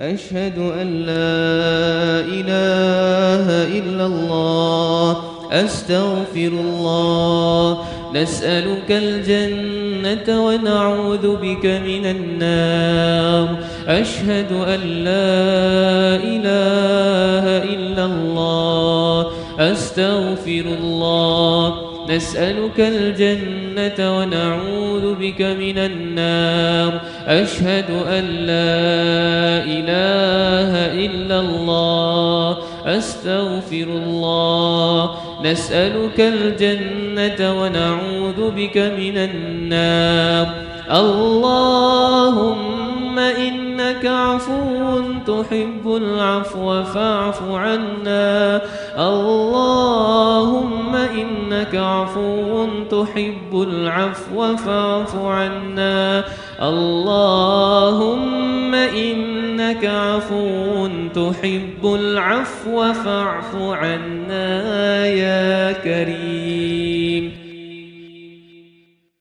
أشهد أن لا إله إلا الله. أستغفر الله. نسألك الجنة ونعوذ بك من النار. أشهد أن لا إله إلا الله. أستغفر الله. نسألك الجنة ونعوذ بك من النار. أشهد أن لا إله إلا الله. أستغفر الله. نسألك الجنة ونعوذ بك من النار. اللهم إنك عفو تحب العفو فاعف عنا. اللهم إنك عفو تحب العفو فاعف عنا. اللهم إنك عفو تحب العفو فاعف عنا يا كريم.